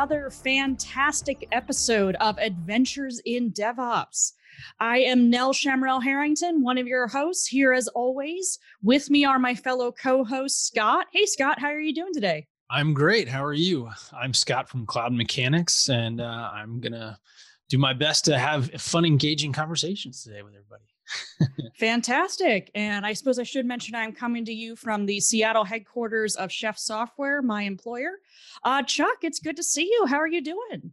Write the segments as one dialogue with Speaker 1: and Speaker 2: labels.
Speaker 1: another fantastic episode of Adventures in DevOps. I am Nell Shamrell Harrington, one of your hosts here as always. With me are my fellow co host, Scott. Hey, Scott, how are you doing today?
Speaker 2: I'm great. How are you? I'm Scott from Cloud Mechanics, and uh, I'm going to do my best to have fun, engaging conversations today with everybody.
Speaker 1: Fantastic. And I suppose I should mention I'm coming to you from the Seattle headquarters of Chef Software, my employer. Uh, Chuck, it's good to see you. How are you doing?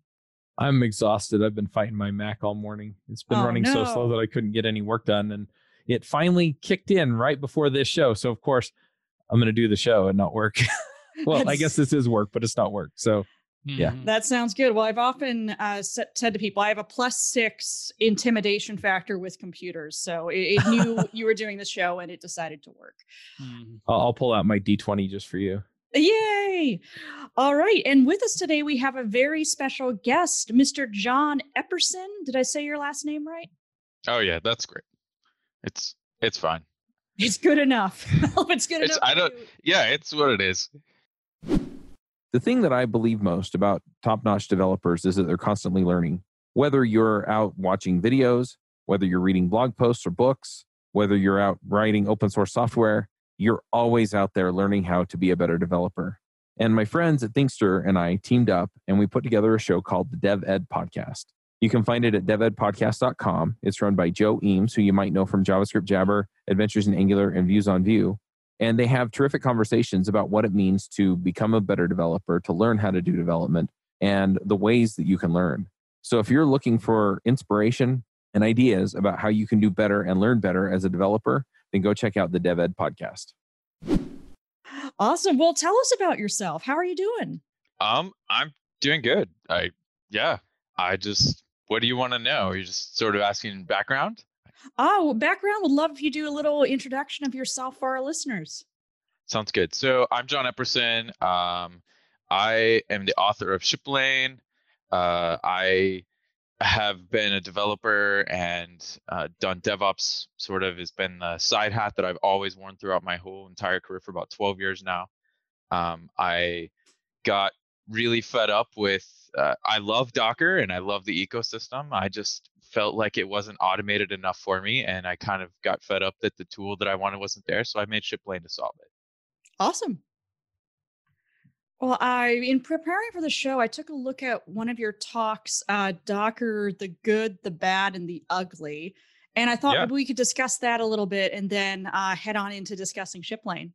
Speaker 3: I'm exhausted. I've been fighting my Mac all morning. It's been
Speaker 1: Oh,
Speaker 3: running so slow that I couldn't get any work done. And it finally kicked in right before this show. So, of course, I'm going to do the show and not work. well, I guess this is work, but it's not work. So, Yeah.
Speaker 2: Mhm.
Speaker 1: That sounds good. Well, I've often uh, said, said to people, I have a plus six intimidation factor with computers. So it, it knew you were doing the show and it decided to work.
Speaker 2: Mhm.
Speaker 3: I'll, I'll pull out my D20 just for you.
Speaker 1: Yay! All right. And with us today, we have a very special guest, Mr. John Epperson. Did I say your last name right?
Speaker 4: Oh yeah, that's great. It's it's fine.
Speaker 1: It's good enough. I hope it's good
Speaker 4: It's-
Speaker 1: enough.
Speaker 4: I don't-
Speaker 1: you.
Speaker 4: Yeah, it's what it is.
Speaker 3: The thing that I believe most about top notch developers is that they're constantly learning. Whether you're out watching videos, whether you're reading blog posts or books, whether you're out writing open source software, you're always out there learning how to be a better developer. And my friends at Thinkster and I teamed up and we put together a show called the Dev Ed Podcast. You can find it at devedpodcast.com. It's run by Joe Eames, who you might know from JavaScript Jabber, Adventures in Angular, and Views on Vue. And they have terrific conversations about what it means to become a better developer, to learn how to do development, and the ways that you can learn. So if you're looking for inspiration and ideas about how you can do better and learn better as a developer, then go check out the Dev Ed podcast.
Speaker 1: Awesome. Well, tell us about yourself. How are you doing?
Speaker 4: Um, I'm doing good. I yeah. I just what do you want to know? You're just sort of asking background?
Speaker 1: Oh, background. Would love if you do a little introduction of yourself for our listeners.
Speaker 4: Sounds good. So I'm John Epperson. Um, I am the author of Shiplane. Uh, I have been a developer and uh, done DevOps. Sort of has been the side hat that I've always worn throughout my whole entire career for about 12 years now. Um, I got really fed up with. Uh, I love Docker and I love the ecosystem. I just felt like it wasn't automated enough for me, and I kind of got fed up that the tool that I wanted wasn't there. So I made Shiplane to solve it.
Speaker 1: Awesome. Well, I in preparing for the show, I took a look at one of your talks, uh, Docker, the good, the bad, and the ugly. And I thought
Speaker 4: Yeah.
Speaker 1: maybe we could discuss that a little bit and then uh, head on into discussing Shiplane.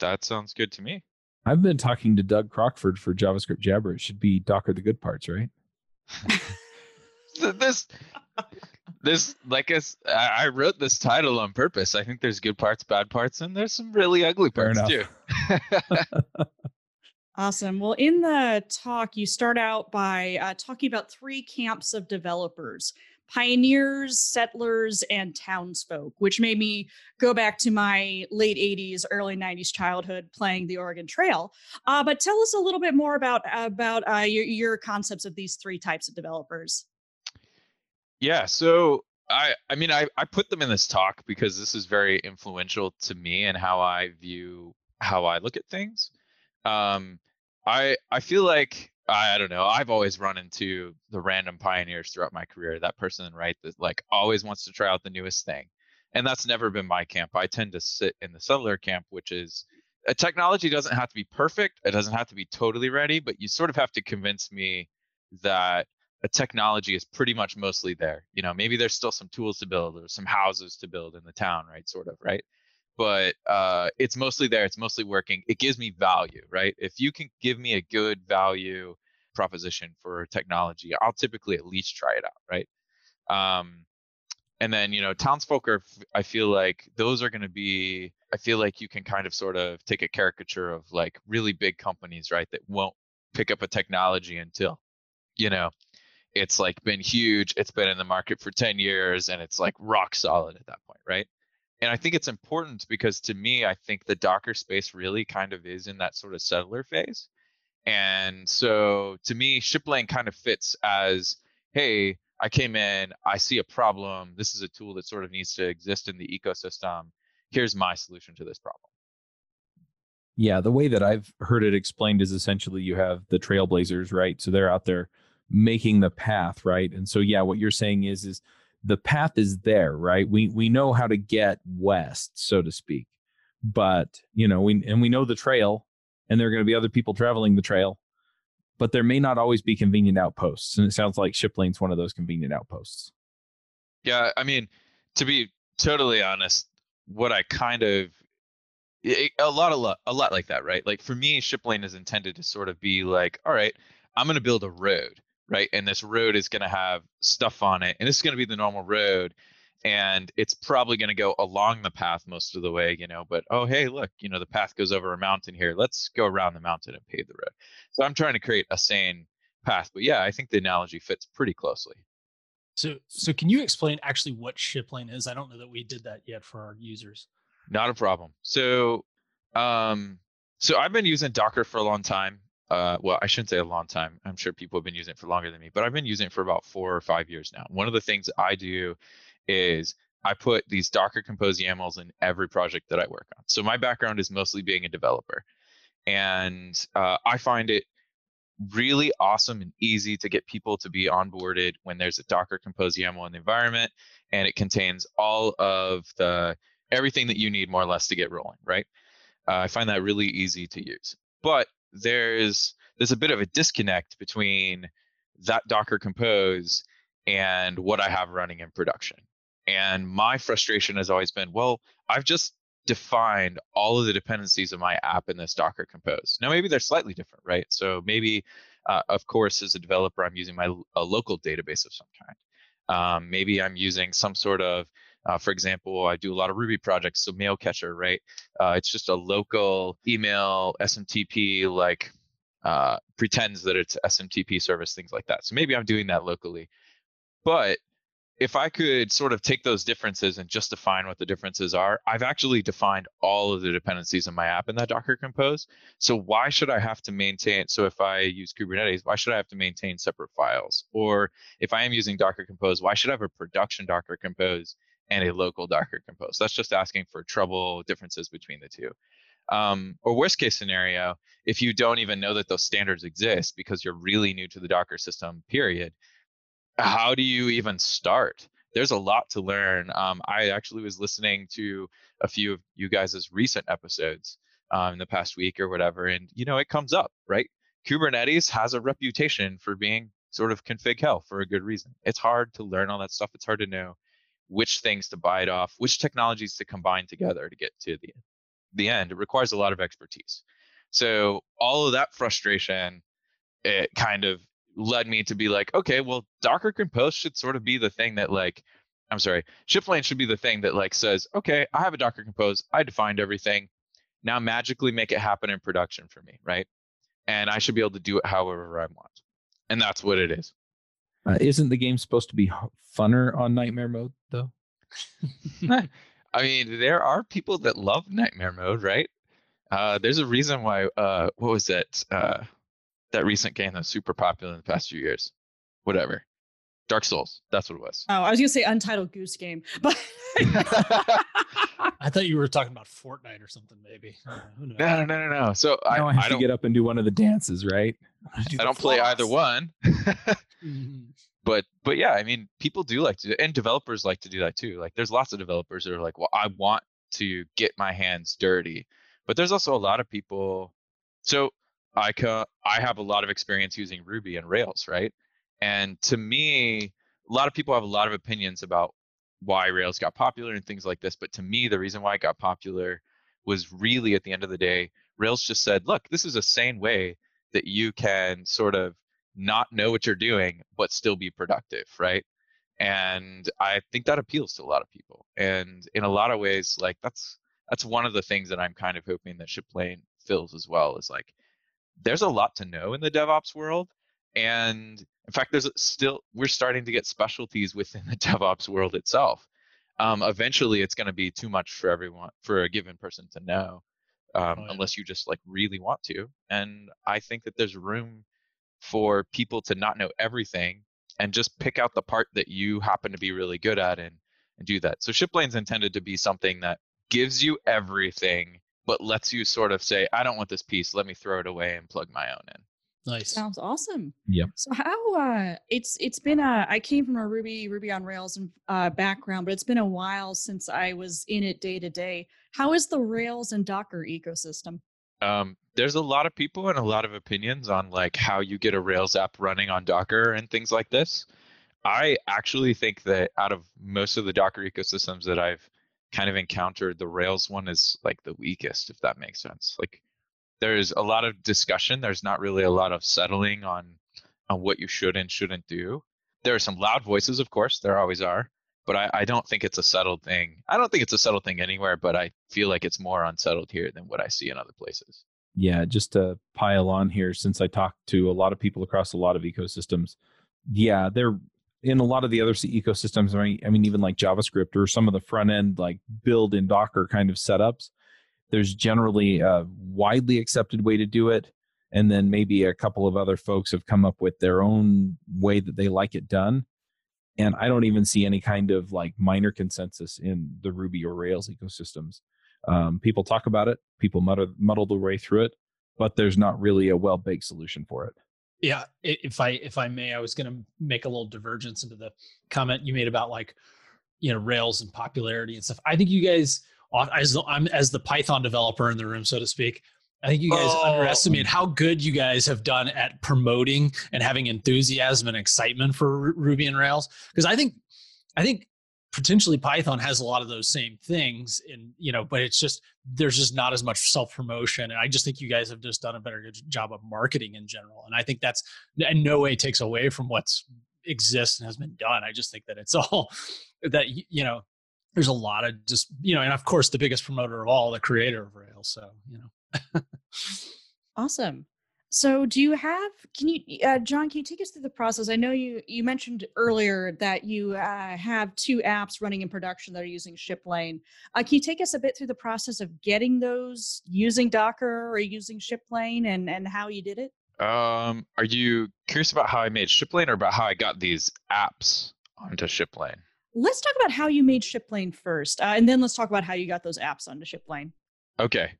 Speaker 4: That sounds good to me.
Speaker 3: I've been talking to Doug Crockford for JavaScript Jabber. It should be Docker the good parts, right?
Speaker 4: This this like I I wrote this title on purpose. I think there's good parts, bad parts, and there's some really ugly parts too.
Speaker 1: Awesome. Well, in the talk, you start out by uh, talking about three camps of developers pioneers, settlers, and townsfolk, which made me go back to my late 80s, early 90s childhood playing the Oregon Trail. Uh, but tell us a little bit more about, about uh, your, your concepts of these three types of developers.
Speaker 4: Yeah, so I I mean I I put them in this talk because this is very influential to me and how I view how I look at things. Um I I feel like I, don't know, I've always run into the random pioneers throughout my career, that person right that like always wants to try out the newest thing. And that's never been my camp. I tend to sit in the settler camp, which is a technology doesn't have to be perfect, it doesn't have to be totally ready, but you sort of have to convince me that a technology is pretty much mostly there. You know, maybe there's still some tools to build or some houses to build in the town, right? Sort of, right? But uh, it's mostly there. It's mostly working. It gives me value, right? If you can give me a good value proposition for technology, I'll typically at least try it out, right? Um, and then you know, townsfolk are. I feel like those are going to be. I feel like you can kind of sort of take a caricature of like really big companies, right? That won't pick up a technology until, you know, it's like been huge it's been in the market for 10 years and it's like rock solid at that point right and i think it's important because to me i think the docker space really kind of is in that sort of settler phase and so to me shiplane kind of fits as hey i came in i see a problem this is a tool that sort of needs to exist in the ecosystem here's my solution to this problem
Speaker 3: Yeah, the way that I've heard it explained is essentially you have the trailblazers, right? So they're out there making the path, right? And so yeah, what you're saying is is the path is there, right? We we know how to get west, so to speak. But, you know, we and we know the trail and there are going to be other people traveling the trail, but there may not always be convenient outposts. And it sounds like Shiplane's one of those convenient outposts.
Speaker 4: Yeah, I mean, to be totally honest, what I kind of a lot a lot a lot like that, right? Like for me, Shiplane is intended to sort of be like, all right, I'm going to build a road, right? And this road is going to have stuff on it, and this is going to be the normal road, and it's probably going to go along the path most of the way, you know. But oh, hey, look, you know, the path goes over a mountain here. Let's go around the mountain and pave the road. So I'm trying to create a sane path. But yeah, I think the analogy fits pretty closely.
Speaker 2: So, so can you explain actually what Shiplane is? I don't know that we did that yet for our users.
Speaker 4: Not a problem. So, um, so I've been using Docker for a long time. Uh, well, I shouldn't say a long time. I'm sure people have been using it for longer than me, but I've been using it for about four or five years now. One of the things I do is I put these Docker Compose YAMLs in every project that I work on. So my background is mostly being a developer, and uh, I find it really awesome and easy to get people to be onboarded when there's a Docker Compose YAML in the environment, and it contains all of the everything that you need more or less to get rolling, right? Uh, I find that really easy to use. But there's there's a bit of a disconnect between that Docker Compose and what I have running in production. And my frustration has always been, well, I've just defined all of the dependencies of my app in this Docker Compose. Now, maybe they're slightly different, right? So maybe, uh, of course, as a developer, I'm using my a local database of some kind. Um, maybe I'm using some sort of uh, for example, I do a lot of Ruby projects, so Mailcatcher, right? Uh, it's just a local email SMTP, like uh, pretends that it's SMTP service, things like that. So maybe I'm doing that locally. But if I could sort of take those differences and just define what the differences are, I've actually defined all of the dependencies in my app in that Docker Compose. So why should I have to maintain? So if I use Kubernetes, why should I have to maintain separate files? Or if I am using Docker Compose, why should I have a production Docker Compose and a local Docker Compose. That's just asking for trouble differences between the two. Um, or worst case scenario, if you don't even know that those standards exist because you're really new to the Docker system, period, how do you even start? There's a lot to learn. Um, I actually was listening to a few of you guys' recent episodes um, in the past week or whatever, and you know it comes up, right? Kubernetes has a reputation for being sort of config hell for a good reason. It's hard to learn all that stuff. It's hard to know which things to bite off, which technologies to combine together to get to the the end. It requires a lot of expertise. So all of that frustration, it kind of led me to be like, okay, well, Docker Compose should sort of be the thing that like, I'm sorry, Shiplane should be the thing that like says, okay, I have a Docker Compose, I defined everything. Now magically make it happen in production for me, right? And I should be able to do it however I want. And that's what it is.
Speaker 3: Uh, isn't the game supposed to be funner on nightmare mode though?
Speaker 4: I mean, there are people that love nightmare mode, right? Uh, there's a reason why. Uh, what was that? Uh, that recent game that's super popular in the past few years. Whatever. Dark Souls. That's what it was.
Speaker 1: Oh, I was gonna say Untitled Goose Game, but
Speaker 2: I thought you were talking about Fortnite or something, maybe.
Speaker 4: Uh, no, no, no, no, no. So
Speaker 3: I,
Speaker 4: I,
Speaker 3: I have
Speaker 4: I
Speaker 3: to
Speaker 4: don't,
Speaker 3: get up and do one of the dances, right?
Speaker 4: I don't play either one.
Speaker 2: Mhm.
Speaker 4: but but yeah, I mean, people do like to, and developers like to do that too. Like, there's lots of developers that are like, well, I want to get my hands dirty, but there's also a lot of people. So I ca- I have a lot of experience using Ruby and Rails, right? And to me, a lot of people have a lot of opinions about why Rails got popular and things like this. But to me, the reason why it got popular was really at the end of the day, Rails just said, look, this is a sane way that you can sort of not know what you're doing, but still be productive, right? And I think that appeals to a lot of people. And in a lot of ways, like that's that's one of the things that I'm kind of hoping that Shiplane fills as well is like there's a lot to know in the DevOps world. And in fact, there's still we're starting to get specialties within the DevOps world itself. Um, eventually, it's going to be too much for everyone for a given person to know, um,
Speaker 2: Oh, yeah.
Speaker 4: unless you just like really want to. And I think that there's room for people to not know everything and just pick out the part that you happen to be really good at and, and do that. So Shiplane's intended to be something that gives you everything but lets you sort of say, I don't want this piece. Let me throw it away and plug my own in.
Speaker 2: Nice.
Speaker 1: Sounds awesome.
Speaker 3: Yep.
Speaker 1: So how uh it's it's been a I came from a Ruby Ruby on Rails and uh background, but it's been a while since I was in it day to day. How is the Rails and Docker ecosystem?
Speaker 4: Um, there's a lot of people and a lot of opinions on like how you get a Rails app running on Docker and things like this. I actually think that out of most of the Docker ecosystems that I've kind of encountered, the Rails one is like the weakest, if that makes sense. Like there's a lot of discussion. There's not really a lot of settling on on what you should and shouldn't do. There are some loud voices, of course, there always are, but I, I don't think it's a settled thing. I don't think it's a settled thing anywhere, but I feel like it's more unsettled here than what I see in other places.
Speaker 3: Yeah, just to pile on here, since I talked to a lot of people across a lot of ecosystems, yeah, they're in a lot of the other ecosystems. I mean, I mean, even like JavaScript or some of the front end like build in Docker kind of setups. There's generally a widely accepted way to do it, and then maybe a couple of other folks have come up with their own way that they like it done. And I don't even see any kind of like minor consensus in the Ruby or Rails ecosystems. Um, people talk about it, people muddle, muddle their way through it, but there's not really a well baked solution for it.
Speaker 2: Yeah, if I if I may, I was going to make a little divergence into the comment you made about like you know Rails and popularity and stuff. I think you guys, as the, I'm as the Python developer in the room, so to speak, I think you guys oh. underestimate how good you guys have done at promoting and having enthusiasm and excitement for Ruby and Rails. Because I think, I think potentially Python has a lot of those same things, and you know, but it's just there's just not as much self promotion, and I just think you guys have just done a better job of marketing in general, and I think that's in no way takes away from what's exists and has been done. I just think that it's all that you know. There's a lot of just you know, and of course the biggest promoter of all, the creator of Rails. So you know
Speaker 1: awesome. So, do you have? Can you, uh, John? Can you take us through the process? I know you you mentioned earlier that you uh, have two apps running in production that are using Shiplane. Uh, can you take us a bit through the process of getting those using Docker or using Shiplane, and and how you did it?
Speaker 4: Um, are you curious about how I made Shiplane, or about how I got these apps onto Shiplane?
Speaker 1: Let's talk about how you made Shiplane first, uh, and then let's talk about how you got those apps onto Shiplane.
Speaker 4: Okay,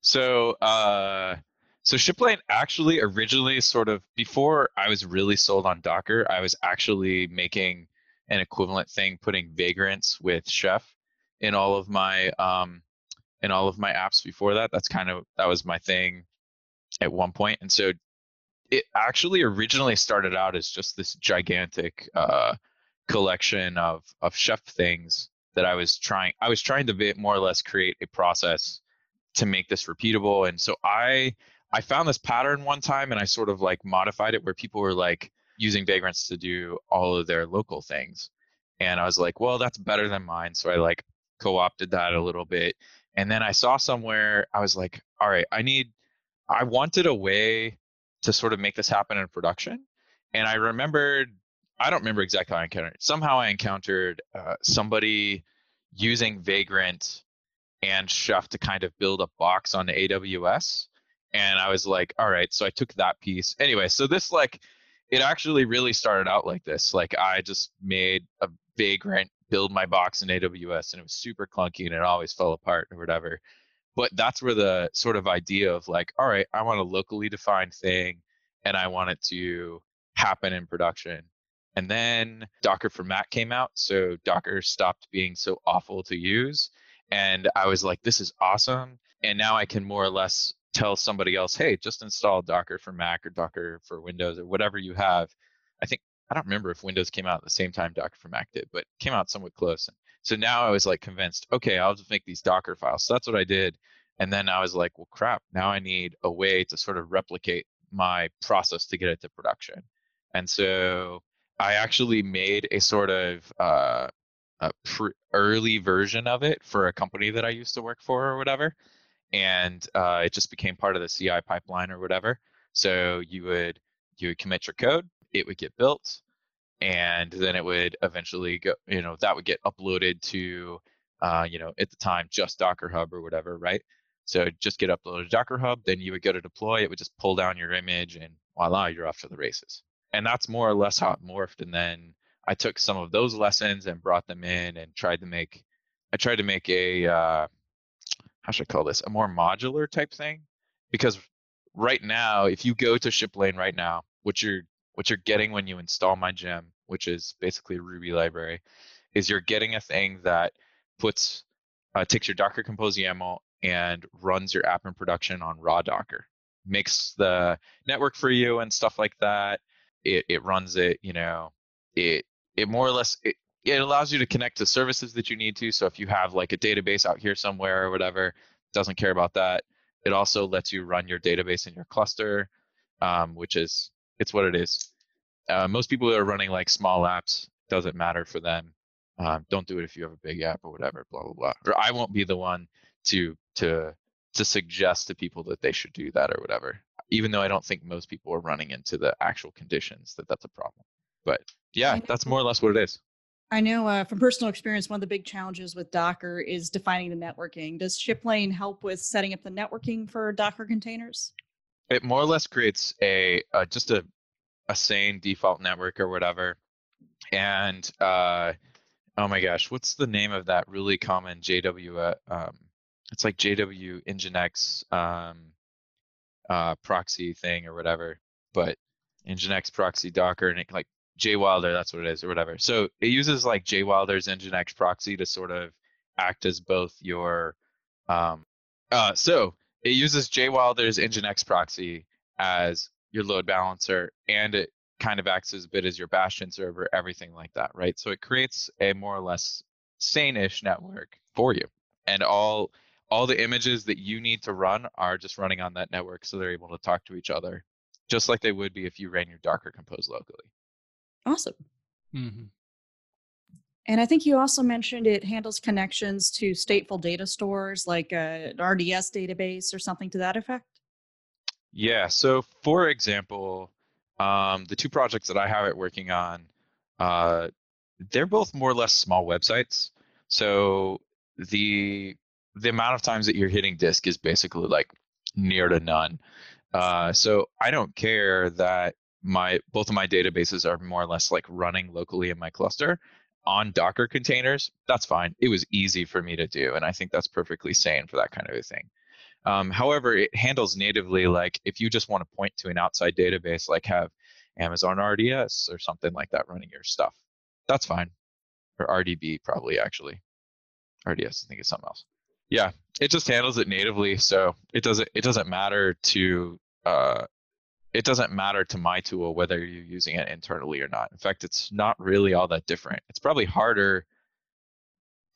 Speaker 4: so, uh, so Shiplane actually originally sort of before I was really sold on Docker, I was actually making an equivalent thing, putting vagrants with Chef in all of my um, in all of my apps before that. That's kind of that was my thing at one point, and so it actually originally started out as just this gigantic uh, collection of of Chef things that I was trying. I was trying to be, more or less create a process to make this repeatable. And so I I found this pattern one time and I sort of like modified it where people were like using vagrants to do all of their local things. And I was like, well, that's better than mine. So I like co-opted that a little bit. And then I saw somewhere I was like, all right, I need I wanted a way to sort of make this happen in production. And I remembered I don't remember exactly how I encountered it. Somehow I encountered uh, somebody using Vagrant and Chef to kind of build a box on AWS. And I was like, all right. So I took that piece. Anyway, so this like it actually really started out like this. Like I just made a vagrant build my box in AWS and it was super clunky and it always fell apart or whatever. But that's where the sort of idea of like, all right, I want a locally defined thing and I want it to happen in production. And then Docker for Mac came out. So Docker stopped being so awful to use and I was like, this is awesome. And now I can more or less tell somebody else, hey, just install Docker for Mac or Docker for Windows or whatever you have. I think I don't remember if Windows came out at the same time Docker for Mac did, but came out somewhat close. So now I was like convinced, okay, I'll just make these Docker files. So that's what I did. And then I was like, well, crap, now I need a way to sort of replicate my process to get it to production. And so I actually made a sort of uh, a early version of it for a company that I used to work for or whatever, and uh, it just became part of the CI pipeline or whatever. So you would you would commit your code, it would get built, and then it would eventually go. You know that would get uploaded to, uh, you know, at the time just Docker Hub or whatever, right? So just get uploaded to Docker Hub, then you would go to deploy. It would just pull down your image, and voila, you're off to the races. And that's more or less how it morphed. And then I took some of those lessons and brought them in and tried to make I tried to make a uh, how should I call this a more modular type thing because right now if you go to Shiplane right now, what you're what you're getting when you install my gem, which is basically a Ruby library, is you're getting a thing that puts uh, takes your Docker Compose YAML and runs your app in production on raw Docker, makes the network for you and stuff like that. It it runs it, you know, it it more or less it, it allows you to connect to services that you need to. So if you have like a database out here somewhere or whatever, doesn't care about that. It also lets you run your database in your cluster, um, which is it's what it is. Uh, most people are running like small apps doesn't matter for them. Um, don't do it if you have a big app or whatever. Blah blah blah. Or I won't be the one to to to suggest to people that they should do that or whatever. Even though I don't think most people are running into the actual conditions that that's a problem. But yeah, that's more or less what it is.
Speaker 1: I know uh, from personal experience, one of the big challenges with Docker is defining the networking. Does Shiplane help with setting up the networking for Docker containers?
Speaker 4: It more or less creates a uh, just a a sane default network or whatever, and uh, oh my gosh, what's the name of that really common JW? Uh, um, it's like JW Nginx um, uh, proxy thing or whatever, but Nginx proxy Docker and it like JWilder, that's what it is, or whatever. So it uses like J JWilder's Nginx proxy to sort of act as both your. Um, uh, so it uses J JWilder's Nginx proxy as your load balancer, and it kind of acts as a bit as your Bastion server, everything like that, right? So it creates a more or less sane-ish network for you, and all all the images that you need to run are just running on that network, so they're able to talk to each other, just like they would be if you ran your Docker Compose locally.
Speaker 1: Awesome. Mm-hmm. And I think you also mentioned it handles connections to stateful data stores like a, an RDS database or something to that effect.
Speaker 4: Yeah. So, for example, um, the two projects that I have it working on, uh, they're both more or less small websites. So the the amount of times that you're hitting disk is basically like near to none. Uh, so I don't care that my both of my databases are more or less like running locally in my cluster on Docker containers, that's fine. It was easy for me to do, and I think that's perfectly sane for that kind of a thing. Um, however, it handles natively like if you just want to point to an outside database, like have Amazon RDS or something like that running your stuff, that's fine. Or RDB probably actually. RDS, I think it's something else. Yeah, it just handles it natively, so it doesn't it doesn't matter to uh, it doesn't matter to my tool whether you're using it internally or not. In fact, it's not really all that different. It's probably harder,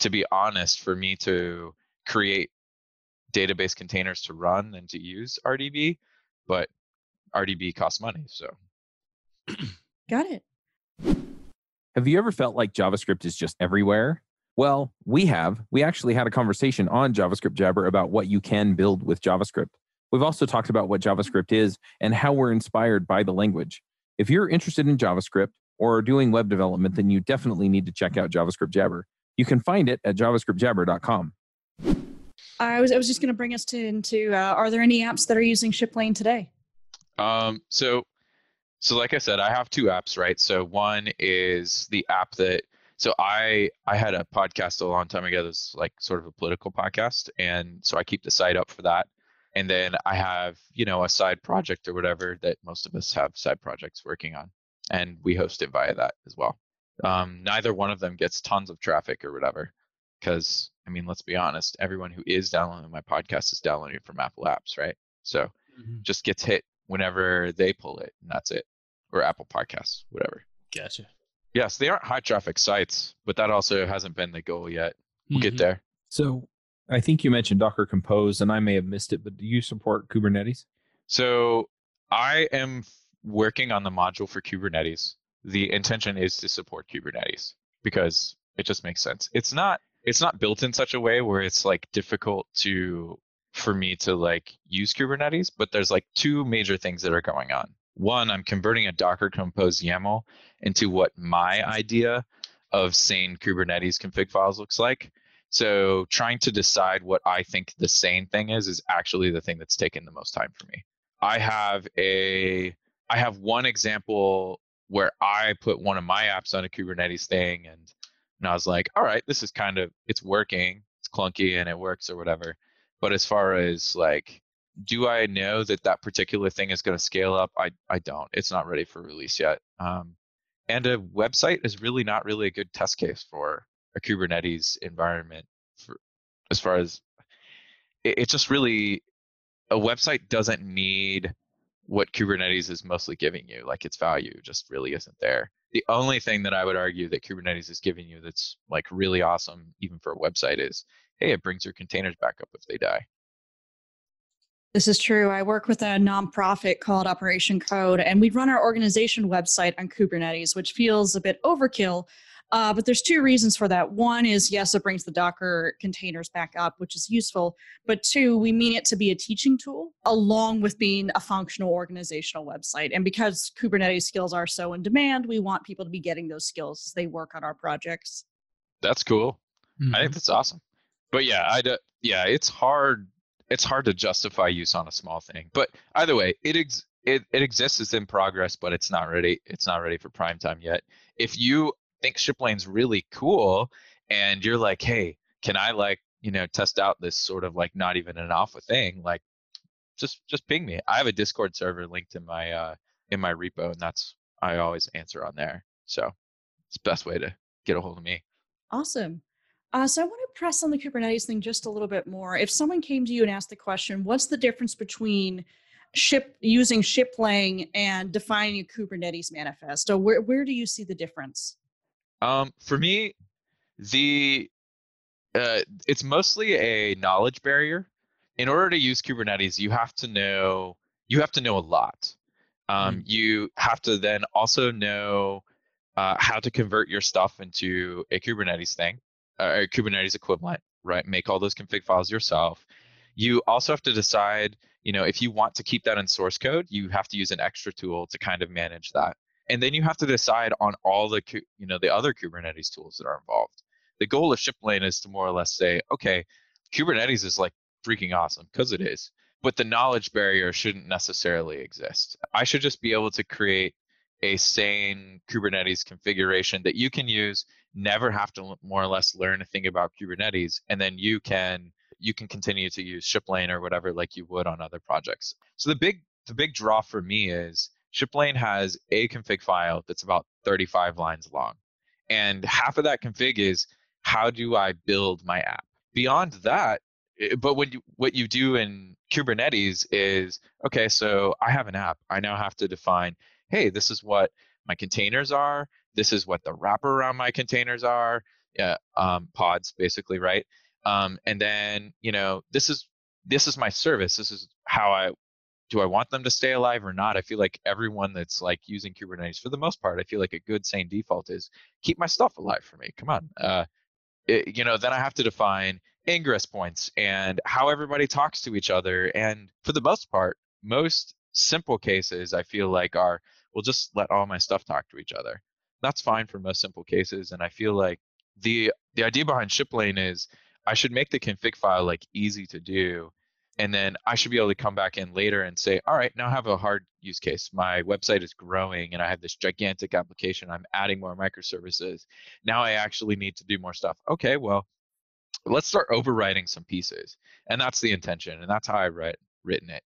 Speaker 4: to be honest, for me to create database containers to run than to use RDB, but RDB costs money. So,
Speaker 1: got it.
Speaker 3: Have you ever felt like JavaScript is just everywhere? Well, we have. We actually had a conversation on JavaScript Jabber about what you can build with JavaScript. We've also talked about what JavaScript is and how we're inspired by the language. If you're interested in JavaScript or doing web development, then you definitely need to check out JavaScript Jabber. You can find it at javascriptjabber.com.
Speaker 1: I was I was just going to bring us to into uh, are there any apps that are using Shiplane today?
Speaker 4: Um, so so like I said, I have two apps, right? So one is the app that so I I had a podcast a long time ago that's like sort of a political podcast, and so I keep the site up for that and then i have you know a side project or whatever that most of us have side projects working on and we host it via that as well. Um, neither one of them gets tons of traffic or whatever because i mean let's be honest everyone who is downloading my podcast is downloading it from apple apps right? So mm-hmm. just gets hit whenever they pull it and that's it or apple podcasts whatever.
Speaker 2: Gotcha.
Speaker 4: Yes they aren't high traffic sites but that also hasn't been the goal yet. We'll mm-hmm. get there.
Speaker 3: So I think you mentioned Docker Compose, and I may have missed it, but do you support Kubernetes?
Speaker 4: So I am working on the module for Kubernetes. The intention is to support Kubernetes because it just makes sense. It's not it's not built in such a way where it's like difficult to for me to like use Kubernetes, but there's like two major things that are going on. One, I'm converting a Docker Compose YAML into what my idea of sane Kubernetes config files looks like. So trying to decide what I think the sane thing is is actually the thing that's taken the most time for me. I have a I have one example where I put one of my apps on a Kubernetes thing and and I was like, all right, this is kind of it's working. It's clunky and it works or whatever. But as far as like, do I know that that particular thing is going to scale up? I I don't. It's not ready for release yet. Um, and a website is really not really a good test case for a Kubernetes environment. For as far as it, it just really a website doesn't need what Kubernetes is mostly giving you, like its value just really isn't there. The only thing that I would argue that Kubernetes is giving you that's like really awesome, even for a website, is hey, it brings your containers back up if they die.
Speaker 1: This is true. I work with a nonprofit called Operation Code, and we run our organization website on Kubernetes, which feels a bit overkill. Uh, but there's two reasons for that. One is yes, it brings the Docker containers back up, which is useful. But two, we mean it to be a teaching tool along with being a functional organizational website. And because Kubernetes skills are so in demand, we want people to be getting those skills as they work on our projects.
Speaker 4: That's cool.
Speaker 2: Mm-hmm.
Speaker 4: I think that's awesome. But yeah, I do, yeah, it's hard. It's hard to justify use on a small thing. But either way, it ex- it, it exists. It's in progress, but it's not ready. It's not ready for prime time yet. If you think Shiplane's really cool and you're like, hey, can I like, you know, test out this sort of like not even an alpha thing, like just just ping me. I have a Discord server linked in my uh in my repo and that's I always answer on there. So it's the best way to get a hold of me.
Speaker 1: Awesome. Uh, so I want to press on the Kubernetes thing just a little bit more. If someone came to you and asked the question, what's the difference between ship using Shiplane and defining a Kubernetes manifesto? Where where do you see the difference?
Speaker 4: Um, for me, the uh, it's mostly a knowledge barrier. In order to use Kubernetes, you have to know you have to know a lot. Um, mm You have to then also know uh, how to convert your stuff into a Kubernetes thing, uh, a Kubernetes equivalent, right? Make all those config files yourself. You also have to decide, you know, if you want to keep that in source code, you have to use an extra tool to kind of manage that and then you have to decide on all the you know the other kubernetes tools that are involved. The goal of shiplane is to more or less say okay kubernetes is like freaking awesome because it is but the knowledge barrier shouldn't necessarily exist. I should just be able to create a sane kubernetes configuration that you can use never have to more or less learn a thing about kubernetes and then you can you can continue to use shiplane or whatever like you would on other projects. So the big the big draw for me is Shiplane has a config file that's about 35 lines long. And half of that config is how do I build my app? Beyond that, eh, but when you, what you do in Kubernetes is okay, so I have an app. I now have to define, hey, this is what my containers are. This is what the wrapper around my containers are. Yeah, um, pods basically, right? Um, and then you know this is this is my service. This is how I do I want them to stay alive or not? I feel like everyone that's like using Kubernetes, for the most part, I feel like a good sane default is keep my stuff alive for me. Come on, uh, it, you know. Then I have to define ingress points and how everybody talks to each other. And for the most part, most simple cases I feel like are well, just let all my stuff talk to each other. That's fine for most simple cases. And I feel like the the idea behind Shiplane is I should make the config file like easy to do and then I should be able to come back in later and say, all right, now I have a hard use case. My website is growing and I have this gigantic application. I'm adding more microservices. Now I actually need to do more stuff. Okay, well, let's start overwriting some pieces. And that's the intention. And that's how I write written it.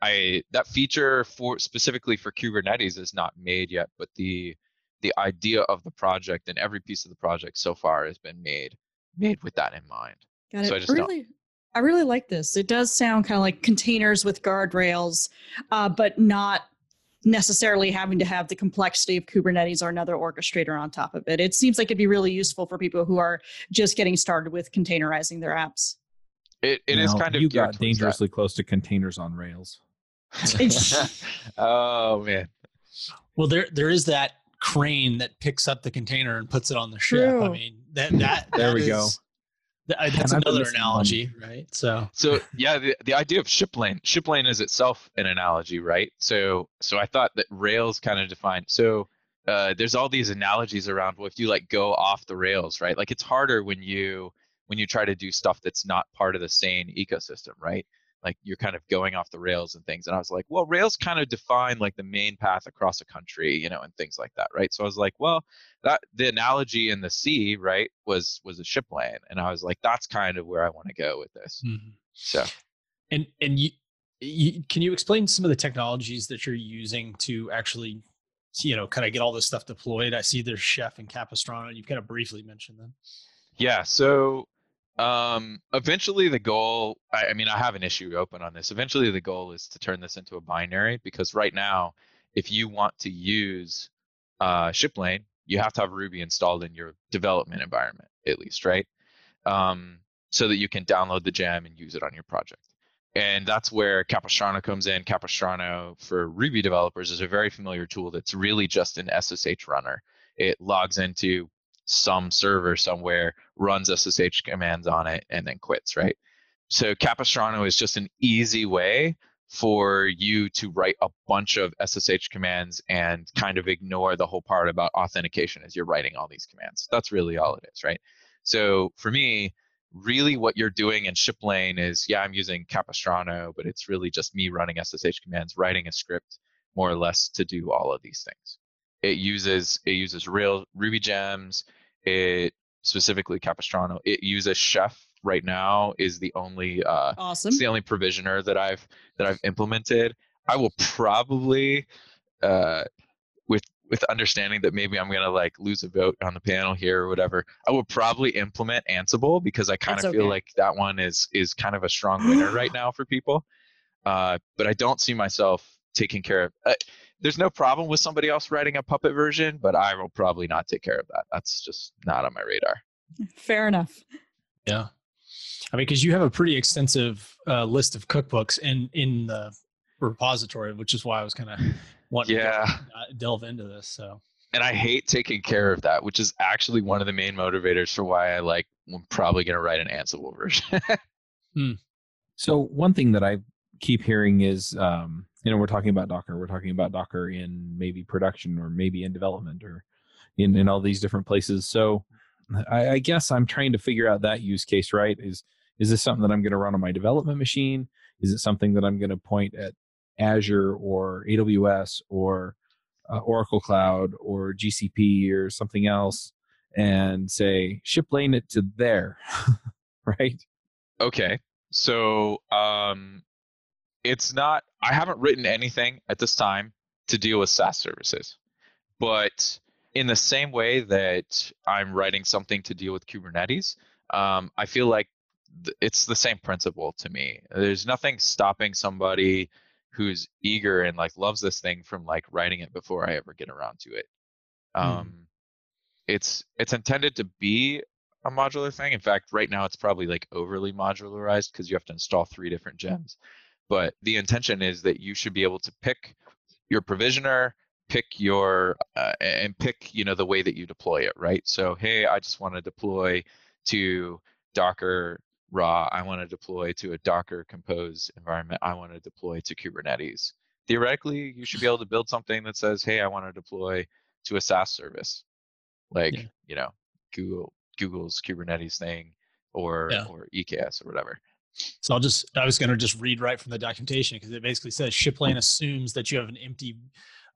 Speaker 4: I that feature for specifically for Kubernetes is not made yet, but the the idea of the project and every piece of the project so far has been made made with that in mind.
Speaker 1: Got it. So I just really I really like this. It does sound kind of like containers with guardrails, uh, but not necessarily having to have the complexity of Kubernetes or another orchestrator on top of it. It seems like it'd be really useful for people who are just getting started with containerizing their apps.
Speaker 4: It, it is kind of
Speaker 3: you got dangerously that. close to containers on Rails.
Speaker 4: oh man.
Speaker 2: Well, there there is that crane that picks up the container and puts it on the ship. True. I mean that that
Speaker 3: there
Speaker 2: that
Speaker 3: we
Speaker 2: is,
Speaker 3: go.
Speaker 2: That's another analogy, right? So,
Speaker 4: so yeah, the, the idea of ship lane, ship lane is itself an analogy, right? So, so I thought that Rails kind of defined. So, uh, there's all these analogies around. Well, if you like go off the rails, right? Like it's harder when you when you try to do stuff that's not part of the same ecosystem, right? Like you're kind of going off the rails and things and i was like well rails kind of define like the main path across a country you know and things like that right? So i was like well that the analogy in the sea right was was a ship lane and i was like that's kind of where i want to go with this mm-hmm. so.
Speaker 2: And and you, you can you explain some of the technologies that you're using to actually you know kind of get all this stuff deployed? I see there's chef and capistrano you've kind of briefly mentioned them.
Speaker 4: Yeah so um, eventually the goal, I, I mean, I have an issue open on this. Eventually the goal is to turn this into a binary because right now, if you want to use uh, Shiplane, you have to have Ruby installed in your development environment, at least, right? Um, so that you can download the gem and use it on your project. And that's where Capistrano comes in. Capistrano for Ruby developers is a very familiar tool that's really just an SSH runner. It logs into some server somewhere, runs SSH commands on it, and then quits, right? So Capistrano is just an easy way for you to write a bunch of SSH commands and kind of ignore the whole part about authentication as you're writing all these commands. That's really all it is, right? So for me, really what you're doing in Shiplane is, yeah, I'm using Capistrano, but it's really just me running SSH commands, writing a script more or less to do all of these things. It uses it uses real Ruby gems. It specifically Capistrano. It uses Chef right now is the only uh,
Speaker 1: awesome.
Speaker 4: It's the only provisioner that I've that I've implemented. I will probably uh, with with understanding that maybe I'm gonna like lose a vote on the panel here or whatever. I will probably implement Ansible because I kind of okay. feel like that one is is kind of a strong winner right now for people. Uh, but I don't see myself taking care of. Uh, there's no problem with somebody else writing a puppet version, but I will probably not take care of that. That's just not on my radar.
Speaker 1: Fair enough.
Speaker 2: Yeah. I mean, because you have a pretty extensive uh, list of cookbooks in in the repository, which is why I was kind of wanting
Speaker 4: yeah.
Speaker 2: to uh, delve into this. So,
Speaker 4: and I hate taking care of that, which is actually one of the main motivators for why I like. I'm probably going to write an Ansible version.
Speaker 3: hmm. So one thing that I keep hearing is um, you know we're talking about docker we're talking about docker in maybe production or maybe in development or in, in all these different places. So I, I guess i'm trying to figure out that use case right? Is is this something that i'm going to run on my development machine? Is it something that i'm going to point at azure or aws or uh, oracle cloud or gcp or something else and say ship lane it to there right?
Speaker 4: Okay. So um it's not i haven't written anything at this time to deal with saas services but in the same way that i'm writing something to deal with kubernetes um, i feel like th- it's the same principle to me there's nothing stopping somebody who's eager and like loves this thing from like writing it before i ever get around to it hmm. um, mm. it's it's intended to be a modular thing in fact right now it's probably like overly modularized because you have to install three different gems but the intention is that you should be able to pick your provisioner pick your uh, and pick you know the way that you deploy it right? So hey i just want to deploy to docker raw. I want to deploy to a docker compose environment. I want to deploy to kubernetes. Theoretically you should be able to build something that says hey i want to deploy to a saas service. Like yeah. you know google google's kubernetes thing or yeah. or eks or whatever
Speaker 2: so I'll just, I was going to just read right from the documentation because it basically says Shiplane assumes that you have an empty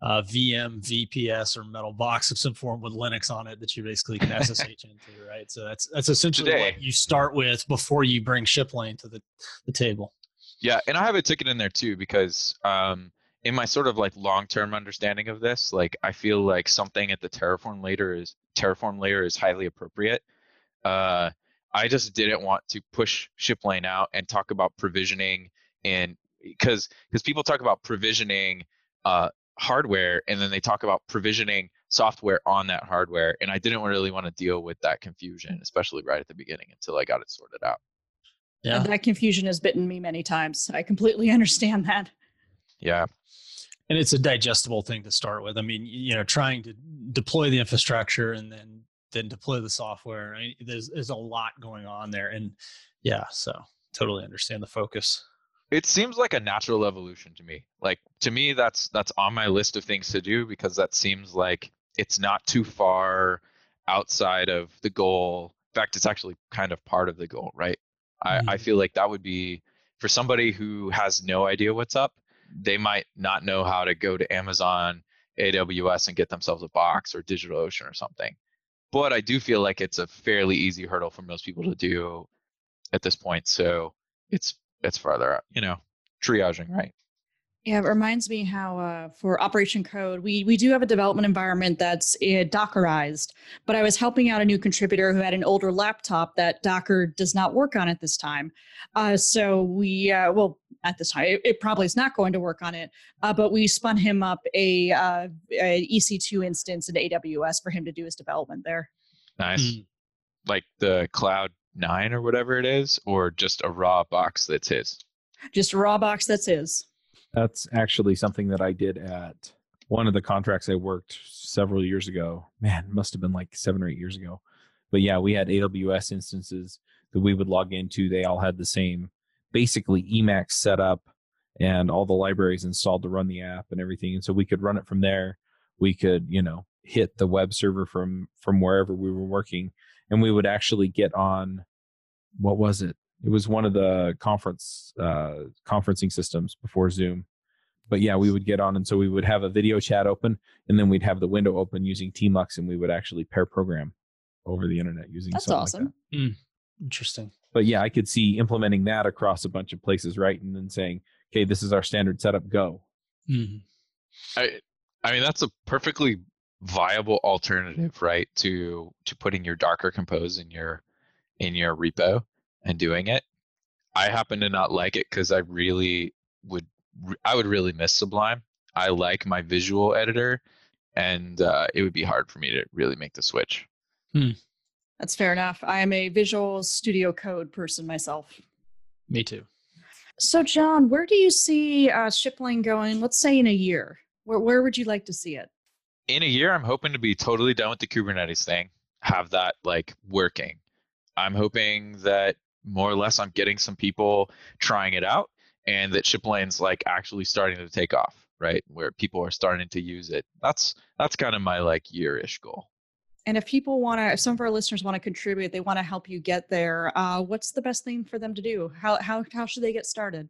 Speaker 2: uh, VM, VPS, or metal box of some form with Linux on it that you basically can SSH into, right? So that's that's essentially Today. what you start with before you bring Shiplane to the, the table.
Speaker 4: Yeah, and I have a ticket in there too because um, in my sort of like long-term understanding of this, like I feel like something at the Terraform layer is Terraform layer is highly appropriate. Uh, I just didn't want to push Shiplane out and talk about provisioning and because because people talk about provisioning uh, hardware and then they talk about provisioning software on that hardware and I didn't really want to deal with that confusion, especially right at the beginning until I got it sorted out.
Speaker 1: Yeah. that confusion has bitten me many times. I completely understand that.
Speaker 4: Yeah.
Speaker 2: And it's a digestible thing to start with. I mean, you know, trying to deploy the infrastructure and then then deploy the software. I mean, there's there's a lot going on there, and yeah, so totally understand the focus.
Speaker 4: It seems like a natural evolution to me. Like to me, that's that's on my list of things to do because that seems like it's not too far outside of the goal. In fact, it's actually kind of part of the goal, right? Mm-hmm. I, I mm-hmm. feel like that would be for somebody who has no idea what's up, they might not know how to go to Amazon, AWS, and get themselves a box or DigitalOcean or something. But I do feel like it's a fairly easy hurdle for most people to do at this point. So it's it's farther, you know, triaging, right?
Speaker 1: Yeah, it reminds me how uh, for Operation Code, we we do have a development environment that's uh, Dockerized. But I was helping out a new contributor who had an older laptop that Docker does not work on at this time. Uh, so we, uh, well, at this time, it, it, probably is not going to work on it. Uh, but we spun him up a, uh, a, EC2 instance in AWS for him to do his development there.
Speaker 4: Nice, mm. like the Cloud Nine or whatever it is, or just a raw box that's his.
Speaker 1: Just a raw box that's his.
Speaker 3: That's actually something that I did at one of the contracts I worked several years ago. Man, must have been like seven or eight years ago. But yeah, we had AWS instances that we would log into. They all had the same, basically Emacs set up and all the libraries installed to run the app and everything. And so we could run it from there. We could, you know, hit the web server from from wherever we were working, and we would actually get on. What was it? It was one of the conference uh, conferencing systems before Zoom. But yeah, we would get on, and so we would have a video chat open, and then we'd have the window open using tmux, and we would actually pair program over the internet using.
Speaker 1: That's awesome. Like that.
Speaker 2: mm, interesting.
Speaker 3: But yeah, I could see implementing that across a bunch of places, right? And then saying, "Okay, this is our standard setup. Go."
Speaker 4: Mm-hmm. I, I mean, that's a perfectly viable alternative, right? To to putting your Docker Compose in your in your repo and doing it. I happen to not like it because I really would I would really miss Sublime. I like my visual editor, and uh, it would be hard for me to really make the switch.
Speaker 2: Hmm.
Speaker 1: That's fair enough. I am a Visual Studio Code person myself.
Speaker 2: Me too.
Speaker 1: So, John, where do you see uh, Shiplane going? Let's say in a year. Where where would you like to see it?
Speaker 4: In a year, I'm hoping to be totally done with the Kubernetes thing. Have that like working. I'm hoping that more or less I'm getting some people trying it out and that Shiplane's like actually starting to take off, right? Where people are starting to use it. That's that's kind of my like year-ish goal.
Speaker 1: And if people want to, if some of our listeners want to contribute, they want to help you get there. Uh, what's the best thing for them to do? How how how should they get started?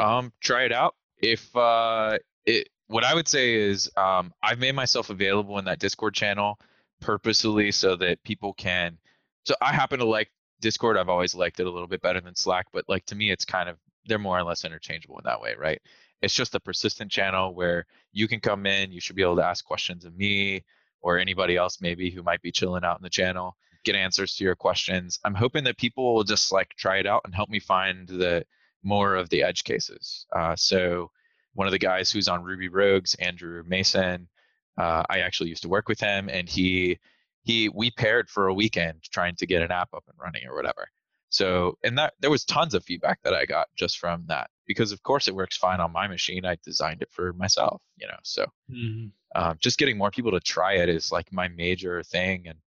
Speaker 4: Um, try it out. If uh, it, what I would say is, um, I've made myself available in that Discord channel purposely so that people can. So I happen to like Discord, I've always liked it a little bit better than Slack, but like to me, it's kind of they're more or less interchangeable in that way, right? It's just a persistent channel where you can come in, you should be able to ask questions of me or anybody else maybe who might be chilling out in the channel, get answers to your questions. I'm hoping that people will just like try it out and help me find the more of the edge cases. Uh, so one of the guys who's on Ruby Rogues, Andrew Mason, uh, I actually used to work with him, and he he we paired for a weekend trying to get an app up and running or whatever. So and that there was tons of feedback that I got just from that because of course it works fine on my machine. I designed it for myself, you know. So mm-hmm. Um, just getting more people to try it is like my major thing, and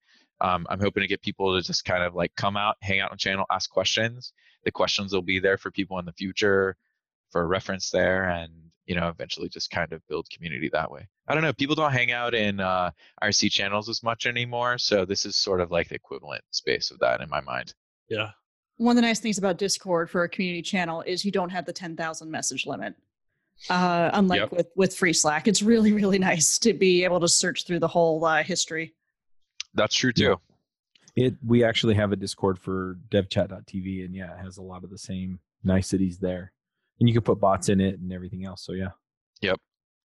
Speaker 4: um, I'm hoping to get people to just kind of like come out, hang out on channel, ask questions. The questions will be there for people in the future for reference there, and you know eventually just kind of build community that way. I don't know. People don't hang out in uh, RC channels as much anymore, so this is sort of like the equivalent space of that in my mind.
Speaker 2: Yeah.
Speaker 1: One of the nice things about Discord for a community channel is you don't have the ten thousand message limit. Uh, unlike yep. with with free Slack, it's really really nice to be able to search through the whole uh, history.
Speaker 4: That's true too.
Speaker 3: It we actually have a Discord for devchat.tv, and yeah, it has a lot of the same niceties there, and you can put bots in it and everything else. So yeah.
Speaker 4: Yep